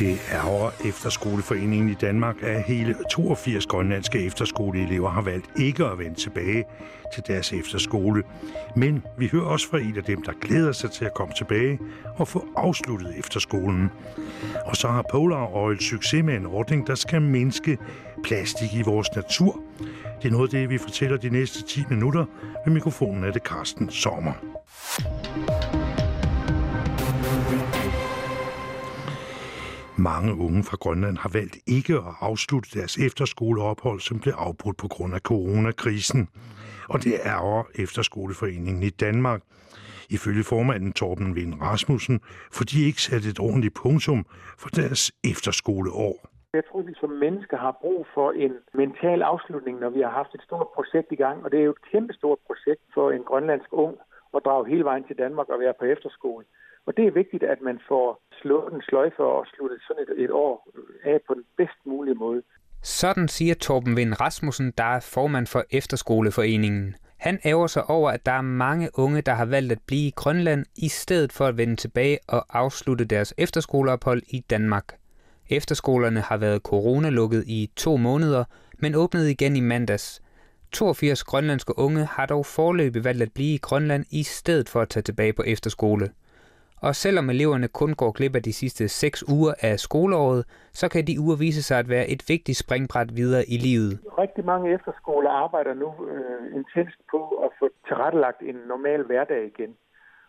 Det ærger Efterskoleforeningen i Danmark, at hele 82 grønlandske efterskoleelever har valgt ikke at vende tilbage til deres efterskole. Men vi hører også fra en af dem, der glæder sig til at komme tilbage og få afsluttet efterskolen. Og så har Polar Oil succes med en ordning, der skal mindske plastik i vores natur. Det er noget af det, vi fortæller de næste 10 minutter. Ved mikrofonen er det Carsten Sommer. Mange unge fra Grønland har valgt ikke at afslutte deres efterskoleophold, som blev afbrudt på grund af coronakrisen. Og det ærger Efterskoleforeningen i Danmark. Ifølge formanden Torben Vind Rasmussen, for de ikke satte et ordentligt punktum for deres efterskoleår. Jeg tror, vi som mennesker har brug for en mental afslutning, når vi har haft et stort projekt i gang. Og det er jo et kæmpestort projekt for en grønlandsk ung at drage hele vejen til Danmark og være på efterskole. Og det er vigtigt, at man får slået en sløjfe og sluttet sådan et, et år af på den bedst mulige måde. Sådan siger Torben Vind Rasmussen, der er formand for Efterskoleforeningen. Han ærger sig over, at der er mange unge, der har valgt at blive i Grønland, i stedet for at vende tilbage og afslutte deres efterskoleophold i Danmark. Efterskolerne har været coronalukket i to måneder, men åbnede igen i mandags. 82 grønlandske unge har dog forløbig valgt at blive i Grønland i stedet for at tage tilbage på efterskole. Og selvom eleverne kun går glip af de sidste 6 uger af skoleåret, så kan de uger vise sig at være et vigtigt springbræt videre i livet. Rigtig mange efterskoler arbejder nu øh, intenst på at få tilrettelagt en normal hverdag igen.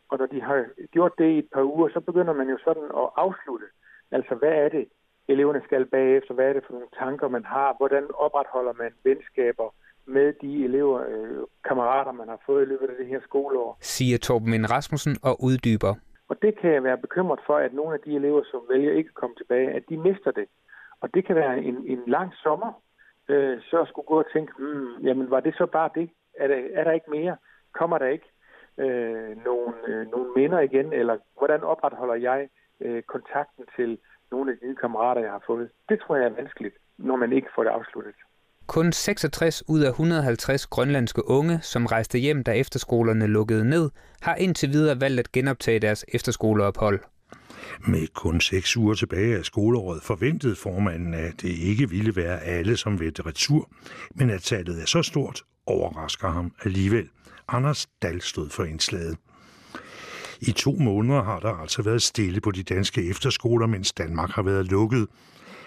Og når de har gjort det i et par uger, så begynder man jo sådan at afslutte. Altså, hvad er det, eleverne skal bagefter? Hvad er det for nogle tanker, man har? Hvordan opretholder man venskaber med de elever, øh, kammerater, man har fået i løbet af det her skoleår? Siger Torben Rasmussen og uddyber. Det kan jeg være bekymret for, at nogle af de elever, som vælger ikke at komme tilbage, at de mister det. Og det kan være en, en lang sommer, øh, så skulle gå og tænke, mm, jamen var det så bare det? Er der, er der ikke mere? Kommer der ikke øh, nogle, øh, nogle minder igen? Eller hvordan opretholder jeg øh, kontakten til nogle af de kammerater, jeg har fået? Det tror jeg er vanskeligt, når man ikke får det afsluttet. Kun 66 ud af 150 grønlandske unge, som rejste hjem, da efterskolerne lukkede ned, har indtil videre valgt at genoptage deres efterskoleophold. Med kun seks uger tilbage af skoleåret forventede formanden, at det ikke ville være alle, som vendte retur, men at tallet er så stort, overrasker ham alligevel. Anders Dahl stod for indslaget. I to måneder har der altså været stille på de danske efterskoler, mens Danmark har været lukket.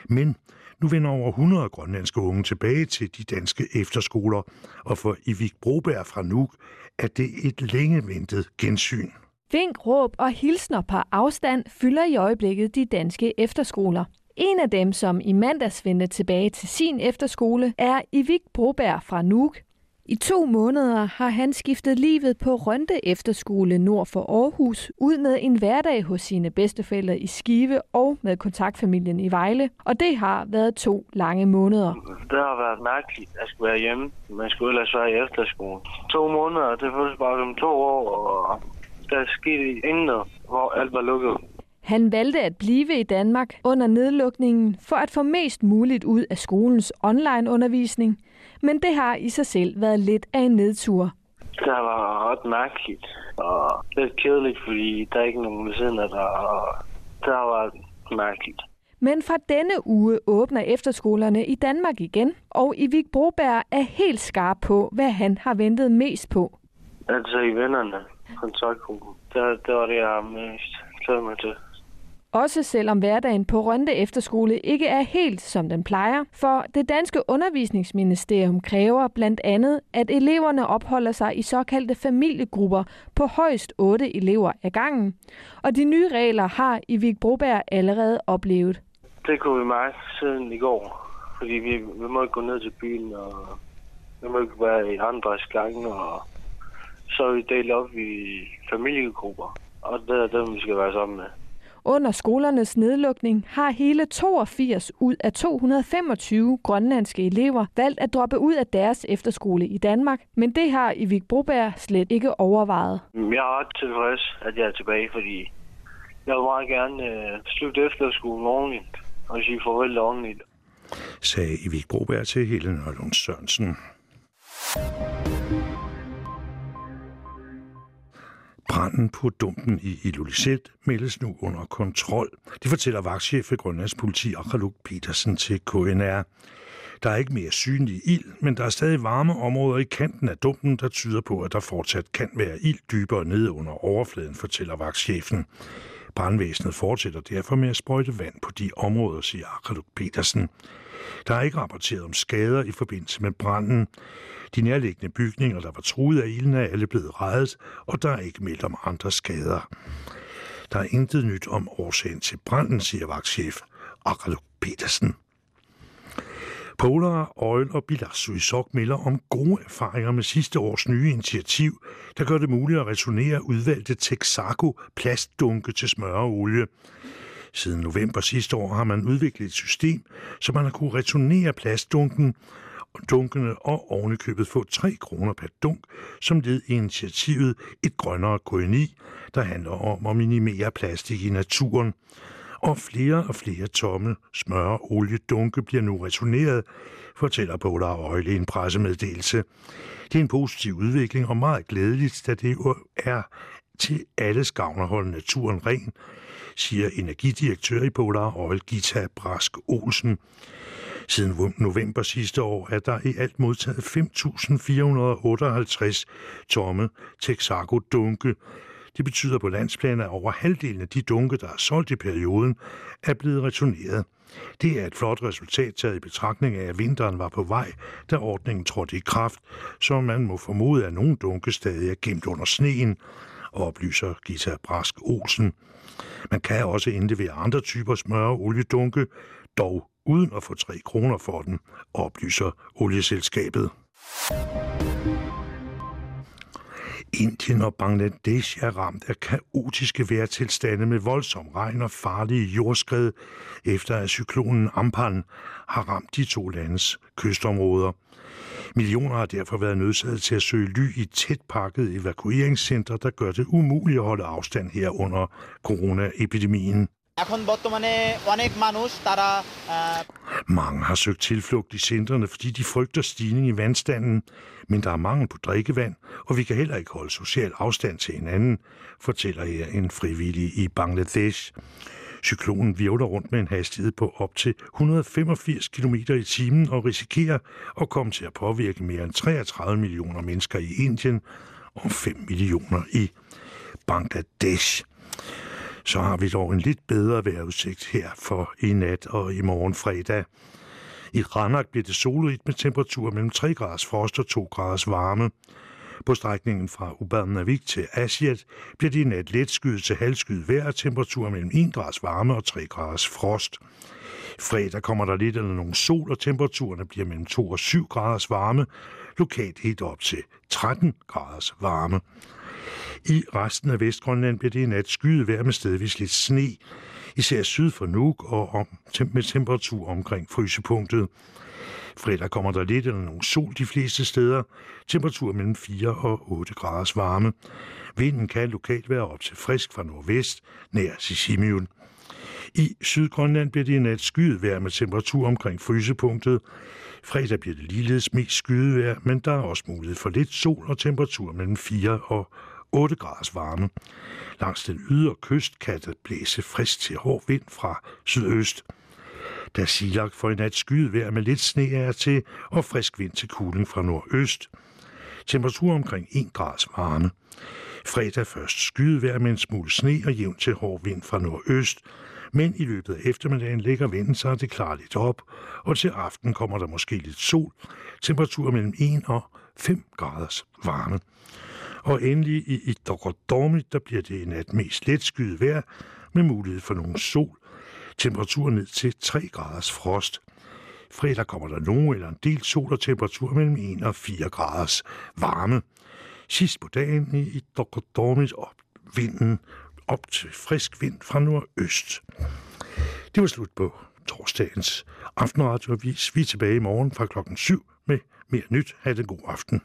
Men nu vender over 100 grønlandske unge tilbage til de danske efterskoler, og for Ivik Broberg fra Nuuk er det et længe ventet gensyn. Vink, råb og hilsner på afstand fylder i øjeblikket de danske efterskoler. En af dem, som i mandags vendte tilbage til sin efterskole, er Ivik Broberg fra Nuuk. I to måneder har han skiftet livet på Rønte Efterskole nord for Aarhus ud med en hverdag hos sine bedsteforældre i Skive og med kontaktfamilien i Vejle. Og det har været to lange måneder. Det har været mærkeligt at skulle være hjemme. Man skulle ellers være i efterskole. To måneder, det føles bare som to år, og der skete intet, hvor alt var lukket. Han valgte at blive i Danmark under nedlukningen for at få mest muligt ud af skolens online-undervisning, men det har i sig selv været lidt af en nedtur. Det var ret mærkeligt og lidt kedeligt, fordi der er ikke nogen ved siden af der, og det har været mærkeligt. Men fra denne uge åbner efterskolerne i Danmark igen, og Ivik Broberg er helt skarp på, hvad han har ventet mest på. Altså i vennerne, kontaktgruppen, det, det var det, jeg har mest glædet mig til. Også selvom hverdagen på Rønde Efterskole ikke er helt som den plejer, for det danske undervisningsministerium kræver blandt andet, at eleverne opholder sig i såkaldte familiegrupper på højst 8 elever ad gangen. Og de nye regler har i Vig Broberg allerede oplevet. Det kunne vi meget siden i går, fordi vi, vi må ikke gå ned til byen, og vi må ikke være i andres gange, og så er vi delt op i familiegrupper, og det er dem, vi skal være sammen med. Under skolernes nedlukning har hele 82 ud af 225 grønlandske elever valgt at droppe ud af deres efterskole i Danmark, men det har Ivik Broberg slet ikke overvejet. Jeg er ret tilfreds, at jeg er tilbage, fordi jeg vil meget gerne øh, slutte efterskolen ordentligt og sige farvel ordentligt. Sagde Ivik Broberg til Helen Ørlund Sørensen. Branden på dumpen i Ilulissat meldes nu under kontrol. Det fortæller vagtchef ved Grønlands politi Akraluk Petersen til KNR. Der er ikke mere synlig ild, men der er stadig varme områder i kanten af dumpen, der tyder på, at der fortsat kan være ild dybere nede under overfladen, fortæller vagtchefen. Brandvæsenet fortsætter derfor med at sprøjte vand på de områder, siger Akraluk Petersen. Der er ikke rapporteret om skader i forbindelse med branden. De nærliggende bygninger, der var truet af ilden, er alle blevet reddet, og der er ikke meldt om andre skader. Der er intet nyt om årsagen til branden, siger vagtchef Akalo Petersen. Polar Oil og Bilassuisok melder om gode erfaringer med sidste års nye initiativ, der gør det muligt at returnere udvalgte Texaco plastdunke til smør og olie. Siden november sidste år har man udviklet et system, så man har kunnet returnere plastdunken dunkene og ovenikøbet få 3 kroner per dunk, som led i initiativet Et grønnere koloni, der handler om at minimere plastik i naturen og flere og flere tomme smør- og oliedunke bliver nu returneret, fortæller Polar Øjle i en pressemeddelelse. Det er en positiv udvikling og meget glædeligt, da det er til alle gavn at holde naturen ren, siger energidirektør i Polar Oil Gita Brask Olsen. Siden november sidste år er der i alt modtaget 5.458 tomme Texaco-dunke, det betyder på landsplan, at over halvdelen af de dunke, der er solgt i perioden, er blevet returneret. Det er et flot resultat taget i betragtning af, at vinteren var på vej, da ordningen trådte i kraft, så man må formode, at nogle dunke stadig er gemt under sneen, oplyser Gita Brask Olsen. Man kan også indlevere andre typer smør og oliedunke, dog uden at få 3 kroner for den, oplyser olieselskabet. Indien og Bangladesh er ramt af kaotiske vejrtilstande med voldsom regn og farlige jordskred, efter at cyklonen Ampan har ramt de to landes kystområder. Millioner har derfor været nødsaget til at søge ly i tæt pakket evakueringscenter, der gør det umuligt at holde afstand her under coronaepidemien. এখন বর্তমানে অনেক মানুষ তারা Mange har søgt tilflugt i centrene, fordi de frygter stigning i vandstanden, men der er mangel på drikkevand, og vi kan heller ikke holde social afstand til hinanden, fortæller her en frivillig i Bangladesh. Cyklonen virvler rundt med en hastighed på op til 185 km i timen og risikerer at komme til at påvirke mere end 33 millioner mennesker i Indien og 5 millioner i Bangladesh så har vi dog en lidt bedre vejrudsigt her for i nat og i morgen fredag. I Ranak bliver det solrigt med temperatur mellem 3 graders frost og 2 graders varme. På strækningen fra Ubernavik til Asiat bliver det i nat let skyet til halvskyet vejr og temperatur mellem 1 graders varme og 3 graders frost. Fredag kommer der lidt eller nogen sol, og temperaturerne bliver mellem 2 og 7 graders varme, lokalt helt op til 13 graders varme. I resten af Vestgrønland bliver det i nat skyet vejr med stedvis lidt sne, især syd for Nuuk og om, med temperatur omkring frysepunktet. Fredag kommer der lidt eller nogen sol de fleste steder. Temperatur mellem 4 og 8 graders varme. Vinden kan lokalt være op til frisk fra nordvest, nær Sisimiut. I Sydgrønland bliver det i nat skyet vejr med temperatur omkring frysepunktet. Fredag bliver det ligeledes mest skyet vejr, men der er også mulighed for lidt sol og temperatur mellem 4 og 8 graders varme. Langs den ydre kyst kan det blæse frisk til hård vind fra sydøst. Der Silak for i nat skyet vejr med lidt sne er til og frisk vind til kuling fra nordøst. Temperatur omkring 1 grads varme. Fredag først skyet vejr med en smule sne og jævn til hård vind fra nordøst, men i løbet af eftermiddagen lægger vinden sig det klarer lidt op, og til aften kommer der måske lidt sol, temperatur mellem 1 og 5 graders varme. Og endelig i Ittoqortomi, der bliver det i nat mest let skyet vejr med mulighed for nogle sol. Temperaturen ned til 3 graders frost. Fredag kommer der nogen eller en del sol og temperatur mellem 1 og 4 graders varme. Sidst på dagen i Ittoqortomi op vinden op til frisk vind fra nordøst. Det var slut på torsdagens aftenradioavis. Vi er tilbage i morgen fra klokken 7 med mere nyt. Ha' den god aften.